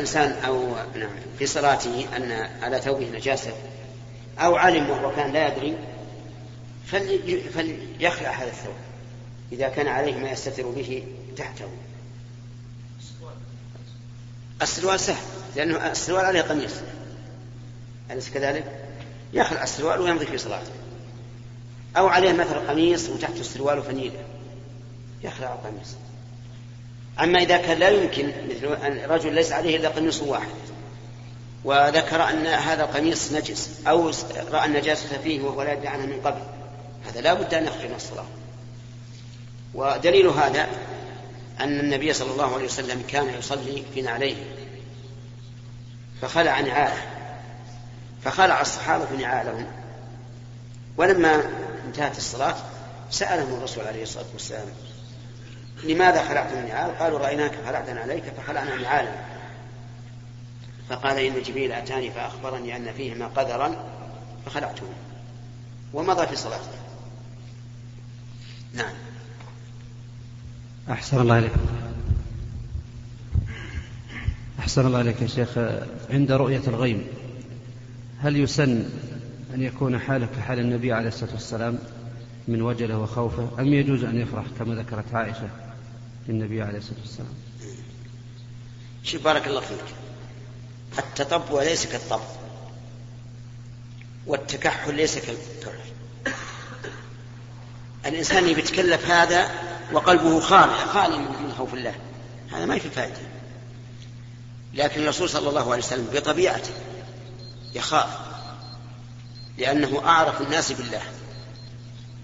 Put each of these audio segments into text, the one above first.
إنسان أو نعم في صلاته أن على ثوبه نجاسة أو علم وهو كان لا يدري فليخلع هذا الثوب. إذا كان عليه ما يستتر به تحته. السروال سهل لأنه السروال عليه قميص. أليس كذلك؟ يخلع السروال ويمضي في صلاته. أو عليه مثل قميص وتحته السروال فنيلة. يخلع القميص. أما إذا كان لا يمكن مثل رجل ليس عليه إلا قميص واحد وذكر أن هذا القميص نجس أو رأى النجاسة فيه وهو لا يدري عنها من قبل هذا لا بد أن يخرج من الصلاة. ودليل هذا أن النبي صلى الله عليه وسلم كان يصلي في نعليه فخلع نعاله فخلع الصحابة نعالهم. ولما انتهت الصلاة سألهم الرسول عليه الصلاة والسلام لماذا خلعت النعال قالوا رأيناك خلعت عليك فخلعنا نعالا فقال إن جبريل أتاني فأخبرني أن فيهما قدرا فخلعته ومضى في صلاته نعم. أحسن الله عليك أحسن الله عليك يا شيخ. عند رؤية الغيم هل يسن أن يكون حالك كحال النبي عليه الصلاة والسلام من وجله وخوفه؟ أم يجوز أن يفرح كما ذكرت عائشة؟ للنبي عليه الصلاة والسلام. شوف بارك الله فيك. التطبع ليس كالطبع. والتكحل ليس كالكحل. الإنسان اللي بيتكلف هذا وقلبه خالي خالي من خوف الله. هذا ما في فائدة. لكن الرسول صلى الله عليه وسلم بطبيعته يخاف لأنه أعرف الناس بالله.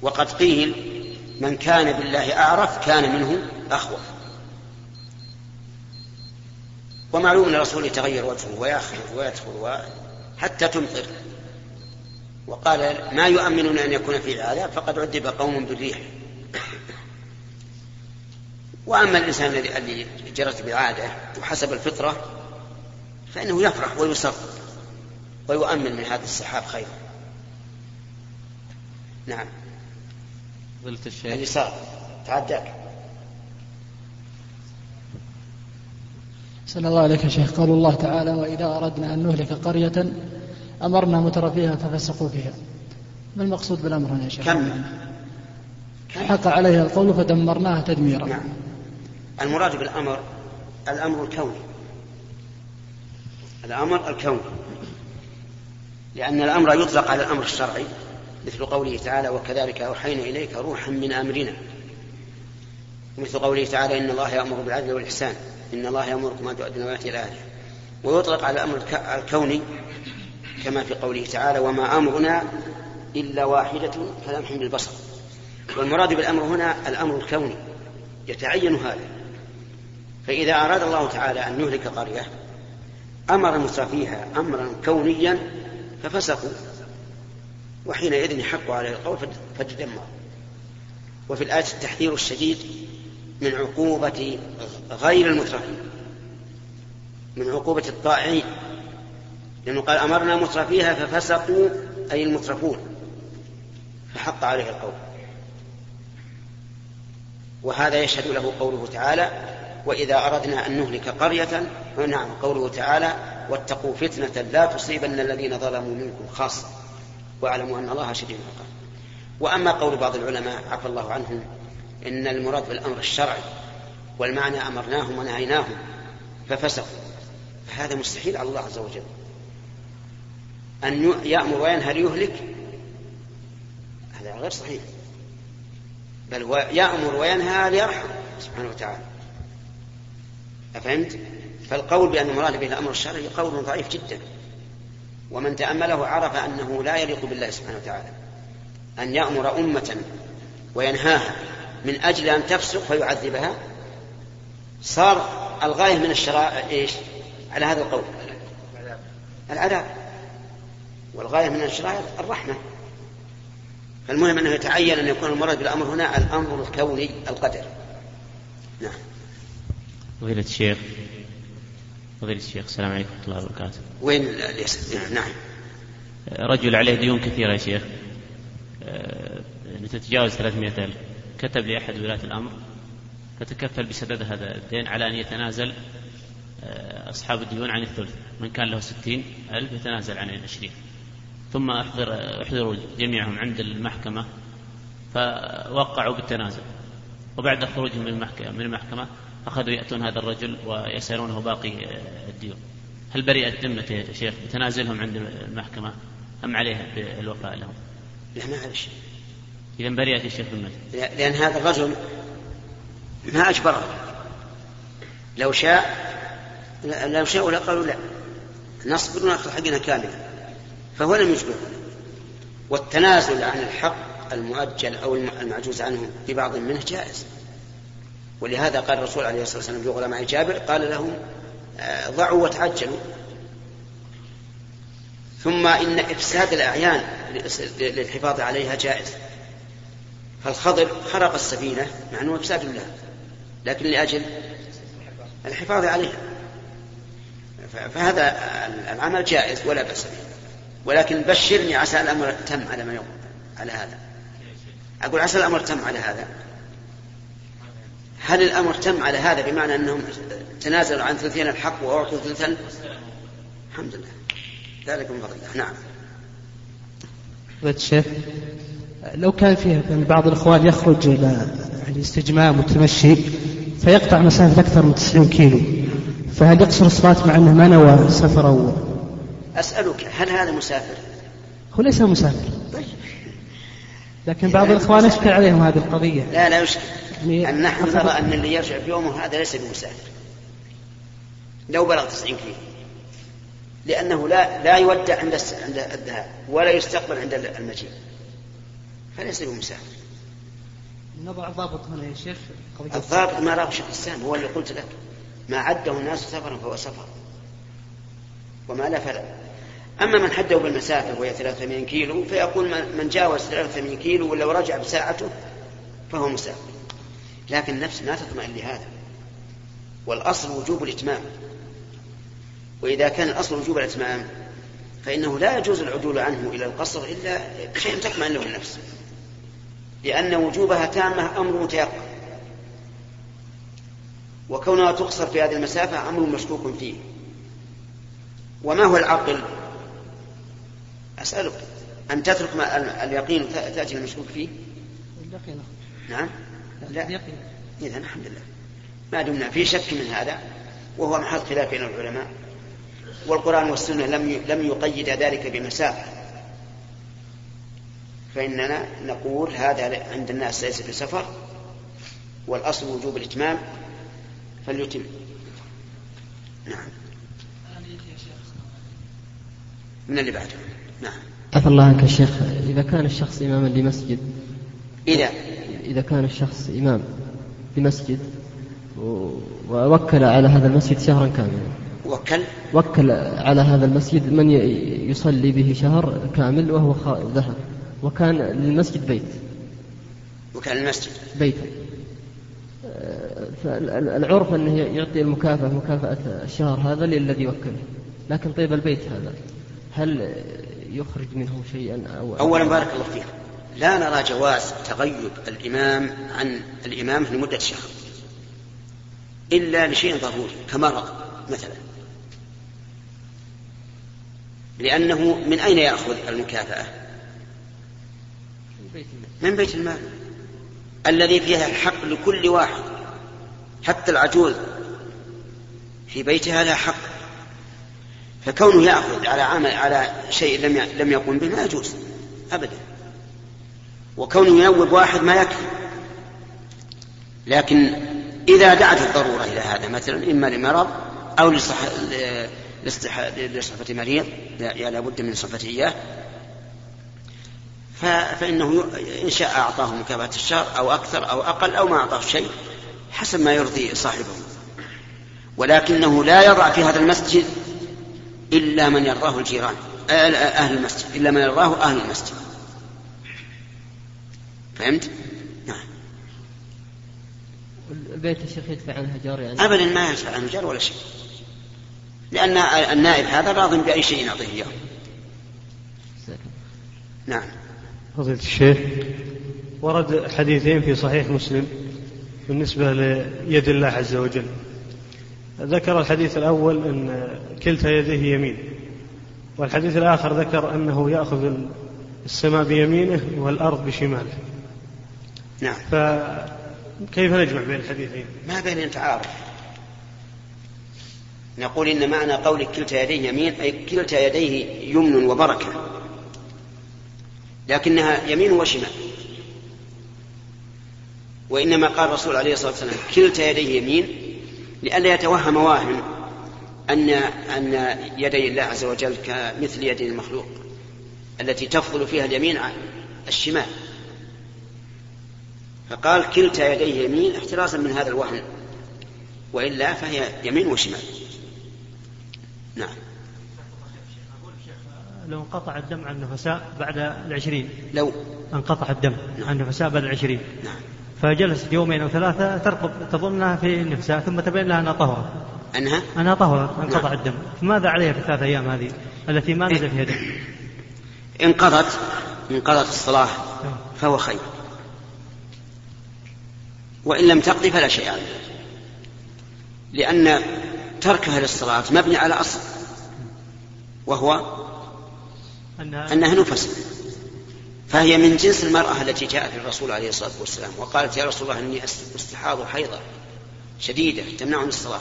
وقد قيل من كان بالله أعرف كان منه أخوف ومعلوم أن الرسول يتغير وجهه ويخرج ويدخل حتى تمطر. وقال ما يؤمنون أن يكون في عذاب فقد عذب قوم بالريح. وأما الإنسان الذي جرت بالعادة وحسب الفطرة فإنه يفرح ويسر ويؤمن من هذا السحاب خيرا نعم. فضيلة الشيخ. اليسار تعداك. صلى الله عليك يا شيخ. قال الله تعالى وإذا أردنا أن نهلك قرية أمرنا متر فيها ففسقوا فيها. ما المقصود بالأمر هنا يا شيخ؟ كم؟ حق عليها القول فدمرناها تدميرا. نعم. المراد بالأمر الأمر الكوني. الأمر الكوني. لأن الأمر يطلق على الأمر الشرعي. مثل قوله تعالى وكذلك أوحينا إليك روحا من أمرنا. مثل قوله تعالى إن الله يأمر بالعدل والإحسان. إن الله يأمركم أن تؤدوا الأمانات إلى أهلها ويطلق على الأمر الكوني كما في قوله تعالى وما أمرنا إلا واحدة كلمح بالبصر. والمراد بالأمر هنا الأمر الكوني. يتعين هذا. فإذا أراد الله تعالى أن يهلك قرية أمر مترفيها أمرا كونيا ففسقوا. وحينئذ يحق عليه القول فتدمر. وفي الآية التحذير الشديد من عقوبة غير المترفين. من عقوبة الطائعين لأنه قال أمرنا مترفيها ففسقوا أي المترفون. فحق عليه القول. وهذا يشهد له قوله تعالى وإذا أردنا أن نهلك قرية نعم قوله تعالى واتقوا فتنة لا تصيبن الذين ظلموا منكم خاصة. واعلموا أن الله شديد العقاب. وأما قول بعض العلماء عفى الله عنهم إن المراد بالأمر الشرعي والمعنى أمرناهم ونهيناهم ففسقوا. فهذا مستحيل على الله عز وجل. أن يأمر وينهى ليهلك. هذا غير صحيح. بل يأمر وينهى ليرحم سبحانه وتعالى. أفهمت؟ فالقول بأن المراد به الأمر الشرعي قول ضعيف جدا. ومن تأمله عرف أنه لا يليق بالله سبحانه وتعالى أن يأمر أمة وينهاها من أجل أن تفسق فيعذبها صار الغاية من الشرائع إيش؟ على هذا القول. العذاب. والغاية من الشرائع الرحمة. فالمهم أنه يتعين أن يكون المراد بالأمر هنا الأمر الكوني القدر نعم. فضيلة الشيخ فضيلة الشيخ السلام عليكم ورحمة الله وبركاته. وين نعم. رجل عليه ديون كثيرة يا شيخ. تتجاوز 300 ألف. كتب لأحد ولاة الأمر. فتكفل بسداد هذا الدين على أن يتنازل آه، أصحاب الديون عن الثلث. من كان له ستين ألف يتنازل عن العشرين. ثم أحضر أحضروا جميعهم عند المحكمة فوقعوا بالتنازل. وبعد خروجهم من المحكمة, من المحكمة أخذوا يأتون هذا الرجل ويسألونه باقي الديون. هل برئت ذمة يا شيخ؟ بتنازلهم عند المحكمة أم عليها بالوفاء لهم؟ لا ما هذا شيء. إذا برئت يا شيخ ذمته لأن هذا الرجل ما أجبره. لو شاء لو شاءوا لقالوا لا. نصبر ونأخذ حقنا كاملا فهو لم يجبره. والتنازل عن الحق المؤجل أو المعجوز عنه ببعض منه جائز. ولهذا قال الرسول عليه الصلاة والسلام في غلام جابر قال لهم آه، ضعوا وتعجلوا. ثم إن إفساد الأعيان للحفاظ عليها جائز. فالخضر خرق السفينة مع أنه إفساد لها لكن لأجل الحفاظ عليها. فهذا العمل جائز ولا بأس به. ولكن بشرني عسى الأمر تم على ما يوم على هذا. أقول عسى الأمر تم على هذا. هل الأمر تم على هذا بمعنى أنهم تنازلوا عن ثلثين الحق وأعطوا ثلثا؟ الحمد لله. ذلك من فضل الله. نعم. الشيخ لو كان فيه بعض الإخوان يخرج إلى الاستجمام والتمشي فيقطع مسافة أكثر من 90 كيلو فهل يقصر الصلاة مع أنه ما نوى سفر أو أسألك هل هذا مسافر؟ هو ليس مسافر. طيب. لكن بعض الإخوان يشكل عليهم هذه القضية. لا لا يشكل يعني نحن نرى أن اللي يرجع في يومه هذا ليس بمسافر. لو بلغ 90 كيلو. لأنه لا لا يودع عند عند الذهاب ولا يستقبل عند المجيء. فليس بمسافر. نضع ضابط هنا يا شيخ الضابط ما راه شيخ الإسلام هو اللي قلت لك. ما عده الناس سفرا فهو سفر. وما لا فلا أما من حده بالمسافة وهي 380 كيلو فيقول من جاوز 380 كيلو ولو رجع بساعته فهو مسافر. لكن النفس ما تطمئن لهذا. والأصل وجوب الإتمام. وإذا كان الأصل وجوب الإتمام فإنه لا يجوز العدول عنه إلى القصر إلا بشيء تطمئن له النفس. لأن وجوبها تامة أمر متيقن وكونها تقصر في هذه المسافة أمر مشكوك فيه. وما هو العقل؟ أسألك أن تترك ما اليقين وتأتي المشكوك فيه؟ اليقين. نعم. لا. اليقين. إذا الحمد لله. ما دمنا في شك من هذا وهو محل خلاف بين العلماء والقرآن والسنة لم لم يقيد ذلك بمسافة فإننا نقول هذا عند الناس ليس بسفر والأصل وجوب الإتمام فليتم. نعم. من اللي بعده؟ نعم. عفى الله عنك يا شيخ. إذا كان الشخص إماما لمسجد إذا؟ إذا كان الشخص إمام لمسجد ووكل على هذا المسجد شهرا كاملا. وكل؟ وكل على هذا المسجد من يصلي به شهر كامل وهو ذهب. وكان للمسجد بيت. وكان المسجد بيتا فالعرف أنه يعطي المكافأة مكافأة الشهر هذا للذي وكله. لكن طيب البيت هذا هل يخرج منه شيئا أو أولا بارك الله فيك. لا نرى جواز تغيب الإمام عن الإمامة لمدة شهر. إلا لشيء ضروري كمرض مثلا. لأنه من أين يأخذ المكافأة؟ من بيت المال. الذي فيها الحق لكل واحد حتى العجوز. في بيتها لها حق. فكونه يأخذ على عمل على شيء لم لم يقم به ما يجوز أبدا. وكونه ينوب واحد ما يكفي. لكن إذا دعت الضرورة إلى هذا مثلا إما لمرض أو لصحة مريض يعني لابد من صفته إياه. فإنه إن شاء أعطاه مكافأة الشهر أو أكثر أو أقل أو ما أعطاه شيء حسب ما يرضي صاحبه. ولكنه لا يضع في هذا المسجد إلا من يرضاه الجيران أهل المسجد إلا من يرضاه أهل المسجد. فهمت؟ نعم. البيت يا شيخ يدفع عنها جار يعني؟ أبدا ما يدفع عنه جار ولا شيء. لأن النائب هذا راض بأي شيء يعطيه إياه نعم. فضيلة الشيخ ورد حديثين في صحيح مسلم بالنسبة ليد الله عز وجل. ذكر الحديث الأول أن كلتا يديه يمين والحديث الآخر ذكر أنه يأخذ السماء بيمينه والأرض بشماله. نعم. فكيف نجمع بين الحديثين؟ ما بين تعارض نقول إن معنى قولك كلتا يديه يمين أي كلتا يديه يمن وبركة لكنها يمين وشمال. وإنما قال الرسول عليه الصلاة والسلام كلتا يديه يمين لئلا يتوهم واهم أن أن يدي الله عز وجل كمثل يد المخلوق التي تفضل فيها اليمين عن الشمال. فقال كلتا يديه يمين احترازا من هذا الوهم وإلا فهي يمين وشمال. نعم. لو انقطع الدم عن النفساء بعد العشرين. لو. انقطع الدم نعم. عن النفساء بعد العشرين. نعم. فجلست يومين أو ثلاثة ترقب تظنها في النفساء ثم تبين لها أنها طهرت. أنها؟ أنها طهرت انقطع نعم. الدم. فماذا عليها في الثلاث أيام هذه التي ما نزل فيها دم؟ انقضت انقضت الصلاة فهو خير. وإن لم تقضي فلا شيء عليه لأن تركها للصلاة مبني على أصل. وهو أنها أنها نفس. فهي من جنس المرأة التي جاءت للرسول عليه الصلاة والسلام وقالت يا رسول الله إني استحاض حيضة شديدة تمنعني الصلاة.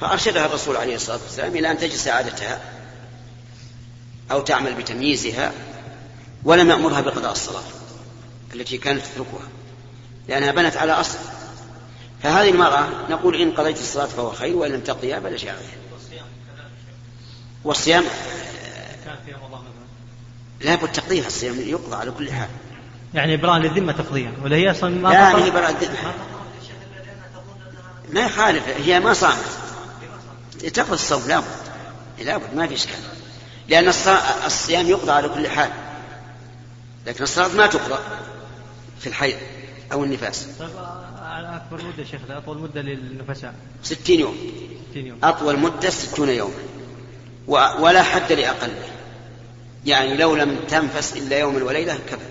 فأرشدها الرسول عليه الصلاة والسلام إلى أن تجلس عادتها أو تعمل بتمييزها ولم يأمرها بقضاء الصلاة التي كانت تتركها لأنها بنت على أصل. فهذه المرأة نقول إن قضيت الصلاة فهو خير وإن لم تقضيها فلا شيء عليها. والصيام كان في رمضان مثلا لا بد تقضيها الصيام يقضى على كل حال. يعني ابراء للذمة تقضيا ولا هي أصلا ما لا؟ هي براءة ذمة. ما يخالف هي ما صامت. تقضي الصوم لابد لابد ما في إشكال. لأن الص- الصيام يقضى على كل حال. لكن الصلاة ما تقضى في الحيض أو النفاس. طيب على أكبر مدة شيخ أطول مدة للنفساء. ستين يوم. 60 يوم. أطول مدة ستون يوما و- ولا حد لاقله يعني لو لم تنفس إلا يوما وليله كفى.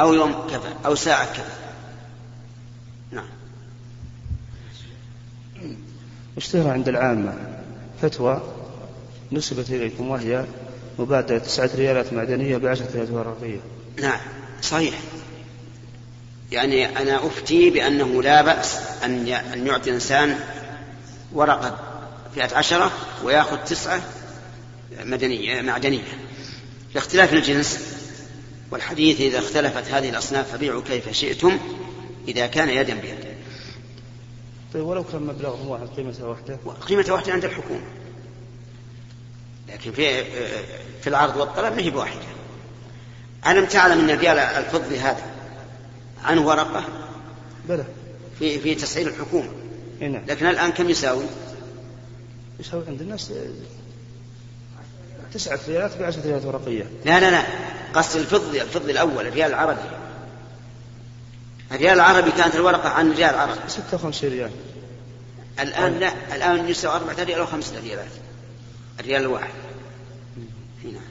أو يوم كفى. أو ساعة كفى. نعم. اشتهر عند العامة فتوى نسبت إليكم وهي مبادرة تسعة ريالات معدنية بعشرة ريالات ورقية نعم. صحيح. يعني أنا أفتي بأنه لا بأس أن أن يعطي الإنسان ورقة فئة عشرة ويأخذ تسعة مدنية معدنية. لاختلاف الجنس والحديث إذا اختلفت هذه الأصناف فبيعوا كيف شئتم إذا كان يدا بيد. طيب ولو كان مبلغهم واحد قيمتها واحدة؟ قيمة واحدة عند الحكومة. لكن في في العرض والطلب ما هي بواحدة ألم تعلم أن الريال الفضي هذا عنه ورقة؟ بلى. في في تسعير الحكومة. إيه نعم. لكن الآن كم يساوي؟ يساوي عند الناس آه، تسعة ريالات بعشرة ريالات ورقية. لا لا لا. قصد الفضي الفضي الأول الريال العربي الريال العربي كانت الورقة عن الريال العربي 56 ريال. الآن لا. الآن يساوي أربعة ريال أو خمسة ريالات الريال الواحد. نعم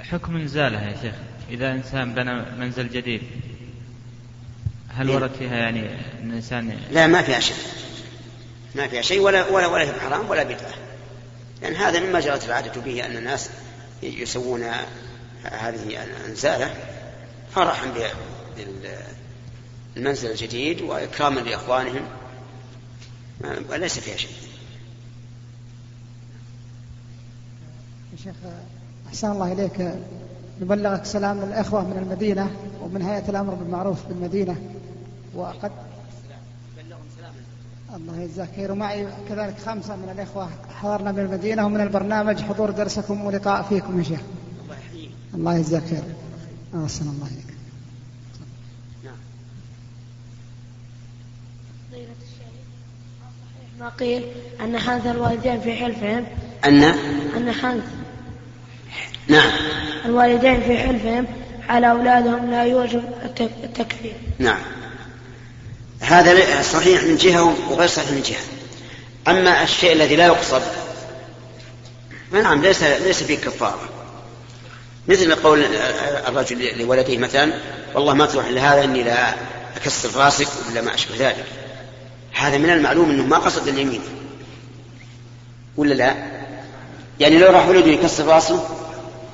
حكم انزالها يا شيخ. إذا إنسان بنى منزل جديد هل. ورد فيها يعني ان الانسان لا ما فيها شيء ما فيها شيء ولا ولا ولا هي بحرام ولا بدعة. لأن هذا مما جرت العادة به أن الناس يسوون هذه الأنزالة فرحا بالمنزل الجديد وإكراما لإخوانهم وليس فيها شيء. يا شيخ أحسن الله إليك. نبلغك سلام الإخوة من المدينة ومن هيئة الأمر بالمعروف بالمدينة وقد الله يجزاك خير. ومعي كذلك خمسة من الإخوة حضرنا من المدينة ومن البرنامج حضور درسكم ولقاء فيكم يا شيخ. الله يجزاك خير. أحسن الله إليك. صحيح ما قيل أن حنث الوالدين في حلفهم؟ أن؟ أن حنث نعم. الوالدين في حلفهم على أولادهم لا يوجب التك- التكفير. نعم. هذا صحيح من جهة وغير صحيح من جهة. أما الشيء الذي لا يقصد فنعم ليس ليس فيه كفارة. مثل قول الرجل لولده مثلا والله ما تروح إلا هذا إني لا أكسر راسك ولا ما أشبه ذلك. هذا من المعلوم أنه ما قصد اليمين. ولا لا؟ يعني لو راح ولده يكسر راسه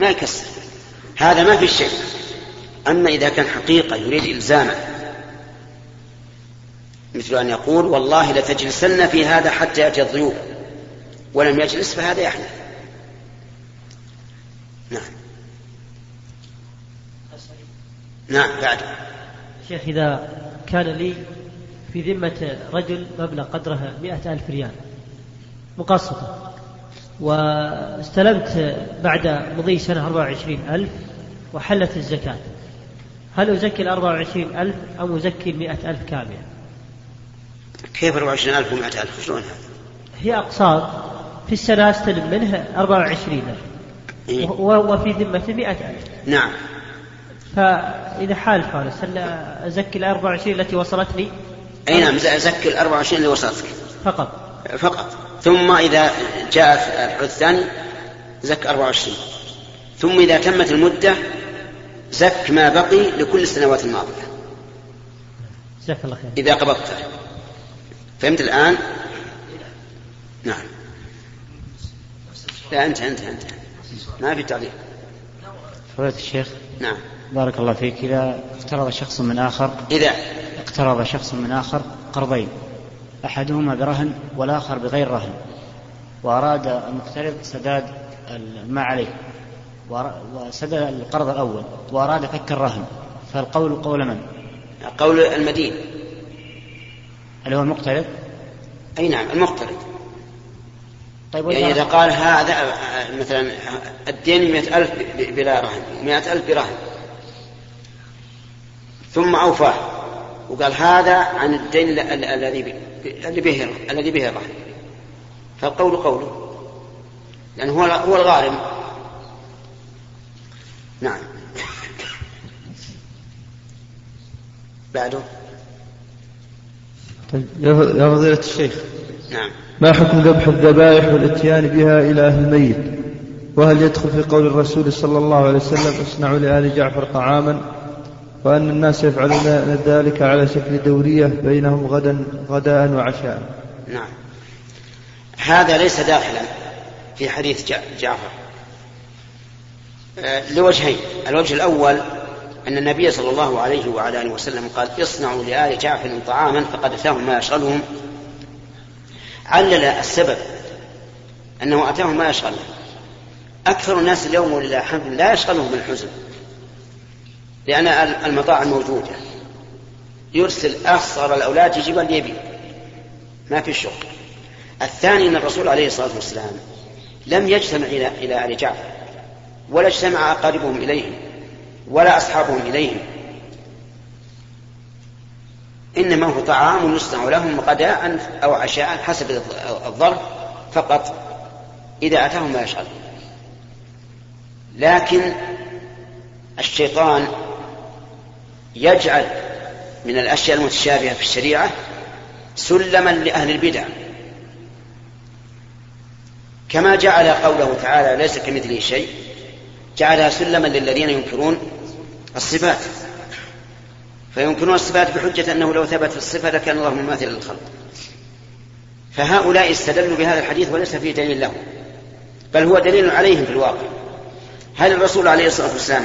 ما يكسر. هذا ما في شيء. أما إذا كان حقيقة يريد إلزامه مثل أن يقول والله لتجلسن في هذا حتى يأتي الضيوف. ولم يجلس فهذا يحلف. نعم. نعم بعد. شيخ إذا كان لي في ذمة رجل مبلغ قدره مئة ألف ريال مقسطة واستلمت بعد مضي سنة أربعة وعشرين ألف وحلت الزكاة هل أزكي الأربعة وعشرين ألف أم أزكي المئة ألف كاملة؟ كيف 24000 و100 ألف شلون هذا؟ هي أقساط في السنة أستلم منه 24 ألف. إيه؟ وهو في ذمته 100 ألف. نعم. فإذا حال فارس هل أزكي ال 24 التي وصلتني؟ أي نعم زكي ال 24 اللي وصلتك. فقط. فقط. ثم إذا جاء الحدث الثاني زك 24 ثم إذا تمت المدة زك ما بقي لكل السنوات الماضية. جزاك الله خير. إذا قبضته فهمت الآن؟ نعم. لا أنت أنت أنت. ما في تعليق. فضيلة الشيخ. نعم. بارك الله فيك. إذا اقترض شخص من آخر إذا. اقترض شخص من آخر قرضين أحدهما برهن والآخر بغير رهن وأراد المقترض سداد ما عليه وسدد القرض الأول وأراد فك الرهن فالقول قول من؟ قول المدين. اللي هو المقترض؟ أي نعم المقترض. طيب يعني إذا قال هذا مثلا الدين مئة ألف بلا رهن مئة ألف برهن. ثم أوفاه وقال هذا عن الدين الذي الذي به الذي به الرهن. فالقول قوله لأنه هو هو الغارم. نعم. بعده. طيب يا فضيلة الشيخ نعم. ما حكم ذبح الذبائح والإتيان بها إلى أهل الميت؟ وهل يدخل في قول الرسول صلى الله عليه وسلم اصنعوا لآل جعفر طعاما وأن الناس يفعلون ذلك على شكل دورية بينهم غدا غداء وعشاء. نعم. هذا ليس داخلا في حديث جعفر. آه، لوجهين. الوجه الأول أن النبي صلى الله عليه وعلى آله وسلم قال اصنعوا لآل جعفر طعاما فقد أتاهم ما يشغلهم. علل السبب أنه أتاهم ما يشغلهم. أكثر الناس اليوم ولله الحمد لا يشغلهم الحزن لأن المطاعم موجودة. يرسل أصغر الأولاد يجيب اللي يبي. ما في شغل. الثاني أن الرسول عليه الصلاة والسلام لم يجتمع إلى إلى آل جعفر ولا اجتمع أقاربهم إليهم. ولا أصحابهم إليهم. إنما هو طعام يصنع لهم غداء أو عشاء حسب الظرف فقط إذا أتاهم ما يشغل لكن الشيطان يجعل من الأشياء المتشابهة في الشريعة سلما لأهل البدع. كما جعل قوله تعالى ليس كمثله شيء جعلها سلما للذين ينكرون الصفات. فينكرون الصفات بحجة أنه لو ثبت الصفة لكان الله مماثلا للخلق فهؤلاء استدلوا بهذا الحديث وليس فيه دليل له بل هو دليل عليهم في الواقع. هل الرسول عليه الصلاة والسلام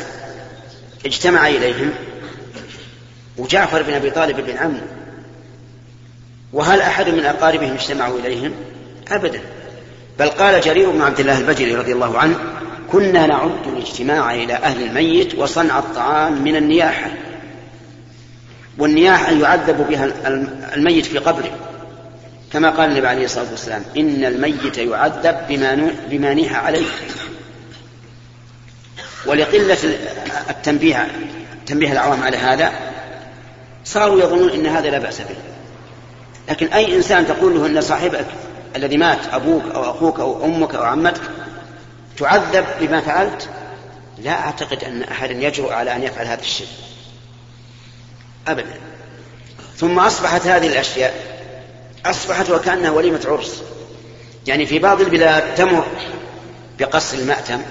اجتمع إليهم؟ وجعفر بن أبي طالب بن عمه وهل أحد من أقاربهم اجتمعوا إليهم؟ أبدا. بل قال جرير بن عبد الله البجلي رضي الله عنه كنا نعد الاجتماع إلى أهل الميت وصنع الطعام من النياحة. والنياحة يعذب بها الميت في قبره. كما قال النبي عليه الصلاة والسلام إن الميت يعذب بما, بما نيح عليه. ولقلة التنبيه تنبيه العوام على هذا صاروا يظنون إن هذا لا بأس به. لكن أي إنسان تقول له إن صاحبك الذي مات أبوك أو أخوك أو أمك أو عمتك تعذب بما فعلت؟ لا أعتقد أن احدا يجرؤ على أن يفعل هذا الشيء. ابدا. ثم أصبحت هذه الأشياء أصبحت وكأنها وليمة عرس. يعني في بعض البلاد تمر بقصر المأتم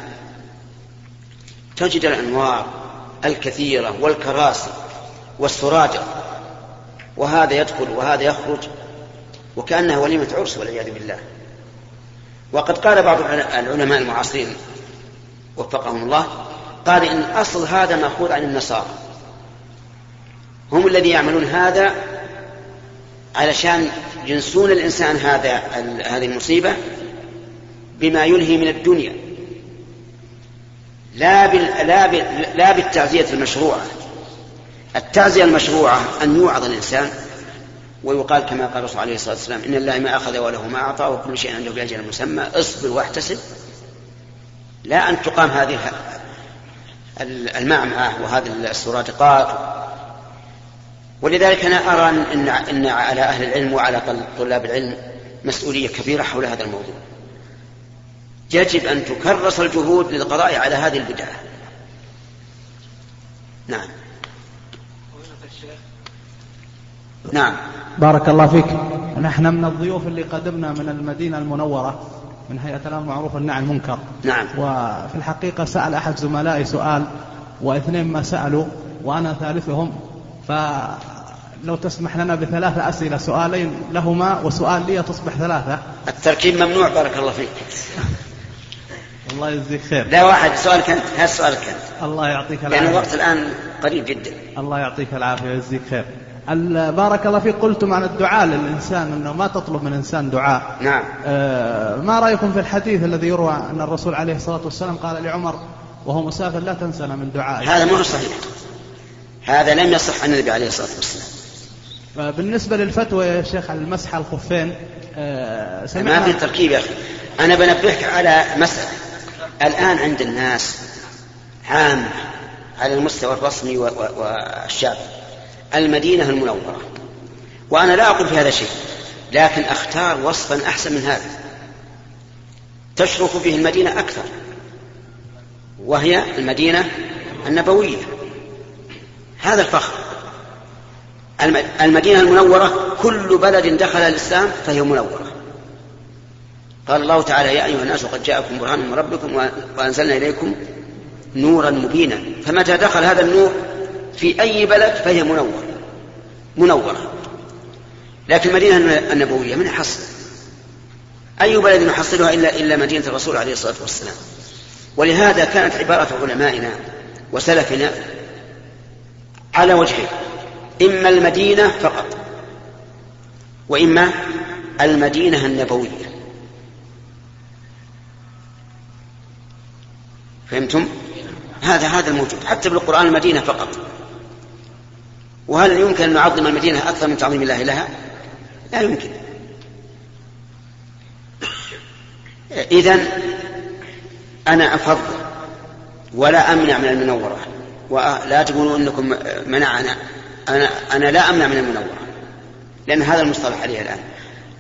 تجد الأنوار الكثيرة والكراسي والسراجة وهذا يدخل وهذا يخرج وكأنها وليمة عرس والعياذ بالله. وقد قال بعض العلماء المعاصرين وفقهم الله قال إن أصل هذا مأخوذ عن النصارى. هم الذين يعملون هذا علشان ينسون الإنسان هذا هذه المصيبة بما يلهي من الدنيا. لا بال لا لا بالتعزية المشروعة. التعزية المشروعة أن يوعظ الإنسان ويقال كما قال الرسول عليه الصلاة والسلام إن الله ما أخذ وله ما أعطى وكل شيء عنده بأجل مسمى اصبر واحتسب. لا أن تقام هذه المعمعة وهذه السرادقات. ولذلك أنا أرى أن, إن على أهل العلم وعلى طلاب العلم مسؤولية كبيرة حول هذا الموضوع. يجب أن تكرس الجهود للقضاء على هذه البدعة. نعم. نعم. بارك الله فيك. نحن من الضيوف اللي قدمنا من المدينة المنورة من هيئة الأمر معروف والنهي عن المنكر. نعم. وفي الحقيقة سأل أحد زملائي سؤال واثنين ما سألوا وأنا ثالثهم. فلو تسمح لنا بثلاثة أسئلة سؤالين لهما وسؤال لي تصبح ثلاثة. التركيب ممنوع بارك الله فيك. الله يجزيك خير. لا واحد سؤالك أنت هذا سؤالك أنت. الله يعطيك العافية. لأن الوقت الآن قريب جدا. الله يعطيك العافية ويجزيك خير. بارك الله فيك. قلتم عن الدعاء للإنسان أنه ما تطلب من إنسان دعاء. نعم. آه ما رأيكم في الحديث الذي يروى أن الرسول عليه الصلاة والسلام قال لعمر وهو مسافر لا تنسنا من دعائك. هذا مو صحيح. هذا لم يصح عن النبي عليه الصلاة والسلام. بالنسبة للفتوى يا شيخ على المسح على الخفين آه ما في تركيب يا أخي. أنا بنبهك على مسألة. الآن عند الناس عامة على المستوى الرسمي والشعبي المدينة المنورة. وأنا لا أقول في هذا شيء لكن أختار وصفا أحسن من هذا. تشرف به المدينة أكثر. وهي المدينة النبوية. هذا الفخر. المدينة المنورة كل بلد دخل الإسلام فهي منورة. قال الله تعالى يا أيها الناس قد جاءكم برهان من ربكم وأنزلنا إليكم نورا مبينا. فمتى دخل هذا النور؟ في أي بلد فهي منورة. منورة. لكن المدينة النبوية من يحصل أي بلد يحصلها إلا إلا مدينة الرسول عليه الصلاة والسلام. ولهذا كانت عبارة علمائنا وسلفنا على وجهين. إما المدينة فقط وإما المدينة النبوية. فهمتم؟ هذا هذا الموجود. حتى بالقرآن المدينة فقط. وهل يمكن أن نعظم المدينة أكثر من تعظيم الله لها؟ لا يمكن. إذا أنا أفضل ولا أمنع من المنورة. ولا تقولوا أنكم منعنا. أنا أنا لا أمنع من المنورة لأن هذا المصطلح عليه الآن.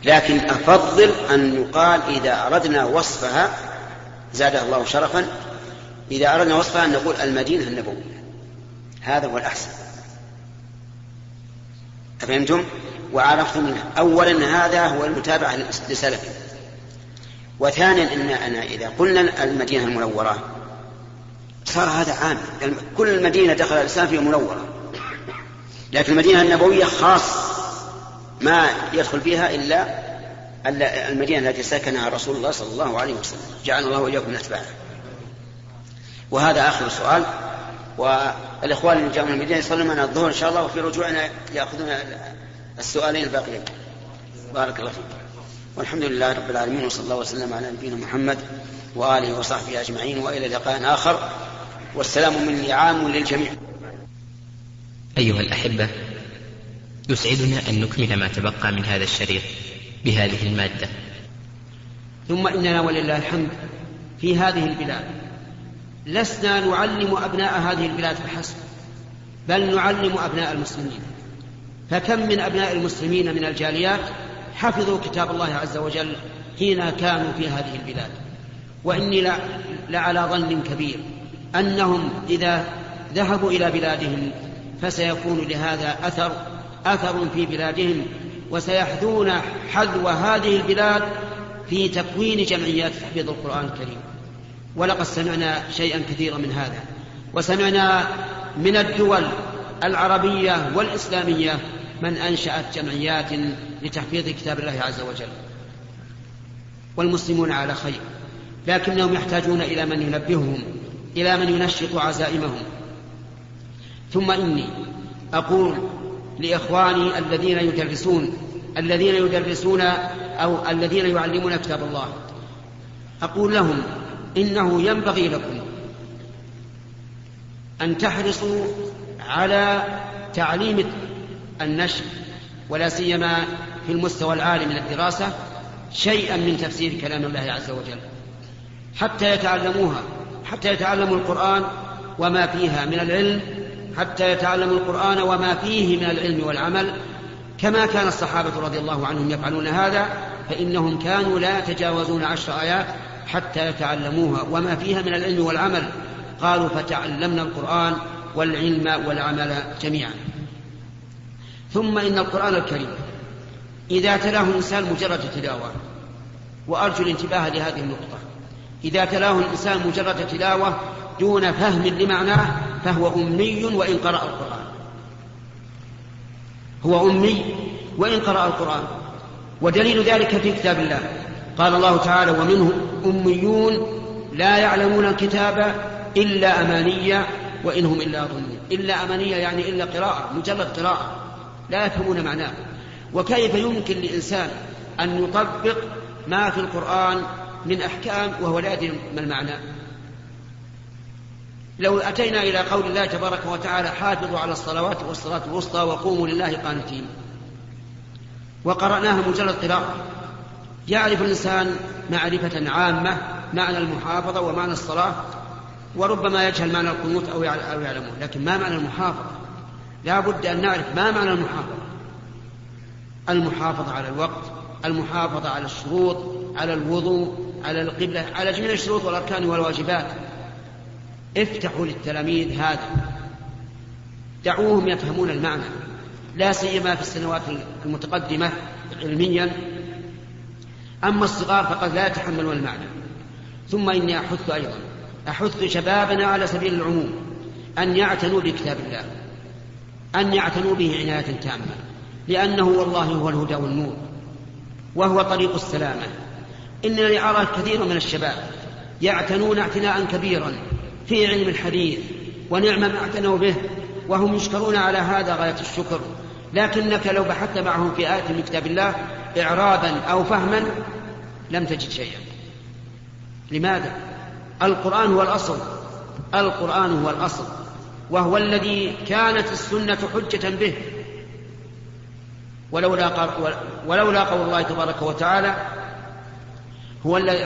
لكن أفضل أن يقال إذا أردنا وصفها زادها الله شرفا إذا أردنا وصفها أن نقول المدينة النبوية. هذا هو الأحسن. أفهمتم؟ وعرفتم منها أولا هذا هو المتابعة لسلف وثانيا أن أنا إذا قلنا المدينة المنورة صار هذا عام. كل مدينة دخل الإسلام فيها منورة. لكن المدينة النبوية خاص ما يدخل فيها إلا المدينة التي سكنها رسول الله صلى الله عليه وسلم. جعلنا الله وإياكم من أتباعه. وهذا آخر سؤال. والإخوان اللي جاءوا من المدينة يصلون معنا الظهر إن شاء الله وفي رجوعنا يأخذون السؤالين الباقيين. بارك الله فيك. والحمد لله رب العالمين وصلى الله وسلم على نبينا محمد وآله وصحبه أجمعين وإلى لقاء آخر. والسلام مني عام للجميع. أيها الأحبة يسعدنا أن نكمل ما تبقى من هذا الشريط بهذه المادة. ثم إننا ولله الحمد في هذه البلاد. لسنا نعلم أبناء هذه البلاد فحسب بل نعلم أبناء المسلمين. فكم من أبناء المسلمين من الجاليات حفظوا كتاب الله عز وجل حين كانوا في هذه البلاد. وإني لعلى ظن كبير أنهم إذا ذهبوا إلى بلادهم فسيكون لهذا أثر أثر في بلادهم وسيحذون حذو هذه البلاد في تكوين جمعيات تحفيظ القرآن الكريم. ولقد سمعنا شيئا كثيرا من هذا. وسمعنا من الدول العربية والإسلامية من أنشأت جمعيات لتحفيظ كتاب الله عز وجل. والمسلمون على خير. لكنهم يحتاجون إلى من ينبههم إلى من ينشط عزائمهم. ثم إني أقول لإخواني الذين يدرسون الذين يدرسون أو الذين يعلمون كتاب الله أقول لهم إنه ينبغي لكم أن تحرصوا على تعليم النشر ولا سيما في المستوى العالي من الدراسة شيئا من تفسير كلام الله عز وجل. حتى يتعلموها حتى يتعلموا القرآن وما فيها من العلم حتى يتعلموا القرآن وما فيه من العلم والعمل. كما كان الصحابة رضي الله عنهم يفعلون هذا فإنهم كانوا لا يتجاوزون عشر آيات حتى يتعلموها. وما فيها من العلم والعمل. قالوا فتعلمنا القرآن والعلم والعمل جميعا. ثم إن القرآن الكريم إذا تلاه الإنسان مجرد تلاوة. وأرجو الانتباه لهذه النقطة. إذا تلاه الإنسان مجرد تلاوة دون فهم لمعناه فهو أمي وإن قرأ القرآن. هو أمي وإن قرأ القرآن. ودليل ذلك في كتاب الله. قال الله تعالى ومنهم أميون لا يعلمون الكتاب إلا أمانية وإن هم إلا يظنون إلا أمانية يعني إلا قراءة مجرد قراءة لا يفهمون معناه. وكيف يمكن لإنسان أن يطبق ما في القرآن من أحكام وهو لا يدري ما المعنى؟ لو أتينا إلى قول الله تبارك وتعالى حافظوا على الصلوات والصلاة الوسطى وقوموا لله قانتين. وقرأناها مجرد قراءة. يعرف الإنسان معرفة عامة معنى المحافظة ومعنى الصلاة وربما يجهل معنى القنوت أو يعلمه لكن ما معنى المحافظة؟ لا بد أن نعرف ما معنى المحافظة. المحافظة على الوقت المحافظة على الشروط على الوضوء على القبلة على جميع الشروط والأركان والواجبات. افتحوا للتلاميذ هذا. دعوهم يفهمون المعنى. لا سيما في السنوات المتقدمة علميا أما الصغار فقد لا يتحملون المعنى. ثم إني أحث أيضا. أحث شبابنا على سبيل العموم. أن يعتنوا بكتاب الله. أن يعتنوا به عناية تامة. لأنه والله هو الهدى والنور. وهو طريق السلامة. إنني أرى الكثير من الشباب يعتنون اعتناء كبيرا في علم الحديث ونعم ما اعتنوا به وهم يشكرون على هذا غاية الشكر. لكنك لو بحثت معهم في آية من كتاب الله إعرابا أو فهما لم تجد شيئا. لماذا؟ القرآن هو الأصل. القرآن هو الأصل. وهو الذي كانت السنة حجة به. ولولا ولولا قول الله تبارك وتعالى هو الذي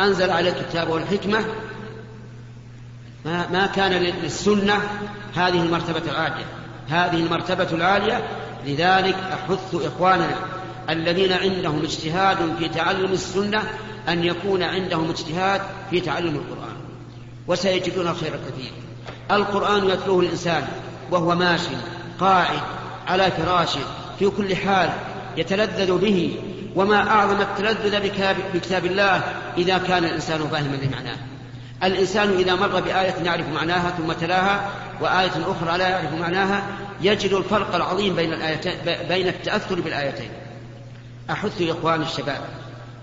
أنزل على الكتاب والحكمة ما, ما كان للسنة هذه المرتبة العالية هذه المرتبة العالية لذلك أحث إخواننا الذين عندهم اجتهاد في تعلم السنة أن يكون عندهم اجتهاد في تعلم القرآن. وسيجدون الخير الكثير القرآن يتلوه الإنسان وهو ماشي قاعد على فراشه في كل حال يتلذذ به. وما أعظم التلذذ بكتاب الله إذا كان الإنسان فاهما لمعناه. الإنسان إذا مر بآية يعرف معناها ثم تلاها وآية أخرى لا يعرف معناها يجد الفرق العظيم بين الآيتين بين التأثر بالآيتين. أحث إخوان الشباب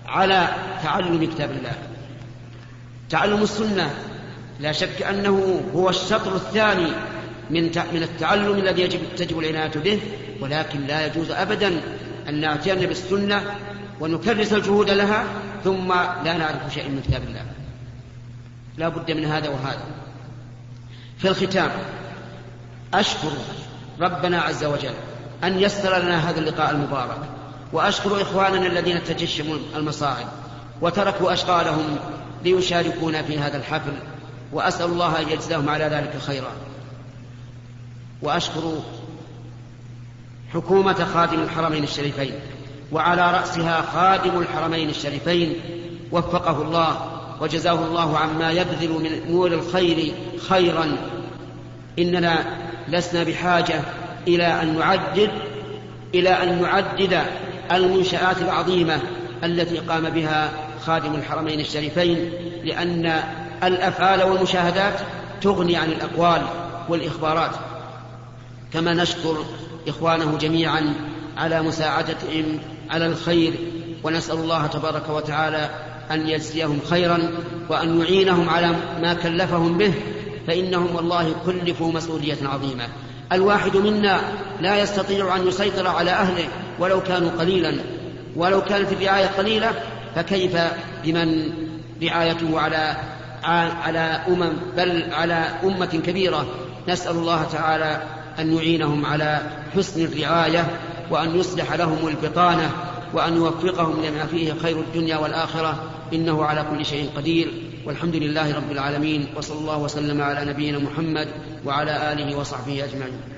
على تعلم كتاب الله. تعلم السنة لا شك أنه هو الشطر الثاني من من التعلم الذي يجب تجب العناية به ولكن لا يجوز أبدا أن نأتينا بالسنة ونكرس الجهود لها ثم لا نعرف شيئا من كتاب الله. لا بد من هذا وهذا. في الختام أشكر ربنا عز وجل أن يسر لنا هذا اللقاء المبارك وأشكر إخواننا الذين تجشموا المصاعب وتركوا أشغالهم ليشاركونا في هذا الحفل وأسأل الله أن يجزاهم على ذلك خيرا. وأشكر حكومة خادم الحرمين الشريفين وعلى رأسها خادم الحرمين الشريفين وفقه الله وجزاه الله عما يبذل من نور الخير خيرا. إننا لسنا بحاجة إلى أن نعدد إلى أن نعدد المنشآت العظيمة التي قام بها خادم الحرمين الشريفين لأن الأفعال والمشاهدات تغني عن الأقوال والإخبارات. كما نشكر إخوانه جميعا على مساعدتهم على الخير ونسأل الله تبارك وتعالى أن يجزيهم خيرا وأن يعينهم على ما كلفهم به فإنهم والله كلفوا مسؤولية عظيمة. الواحد منا لا يستطيع أن يسيطر على أهله ولو كانوا قليلا. ولو كانت الرعاية قليلة فكيف بمن رعايته على على أمم بل على أمة كبيرة؟ نسأل الله تعالى أن يعينهم على حسن الرعاية وأن يصلح لهم البطانة وأن يوفقهم لما فيه خير الدنيا والآخرة. إنه على كل شيء قدير والحمد لله رب العالمين وصلى الله وسلم على نبينا محمد وعلى آله وصحبه أجمعين.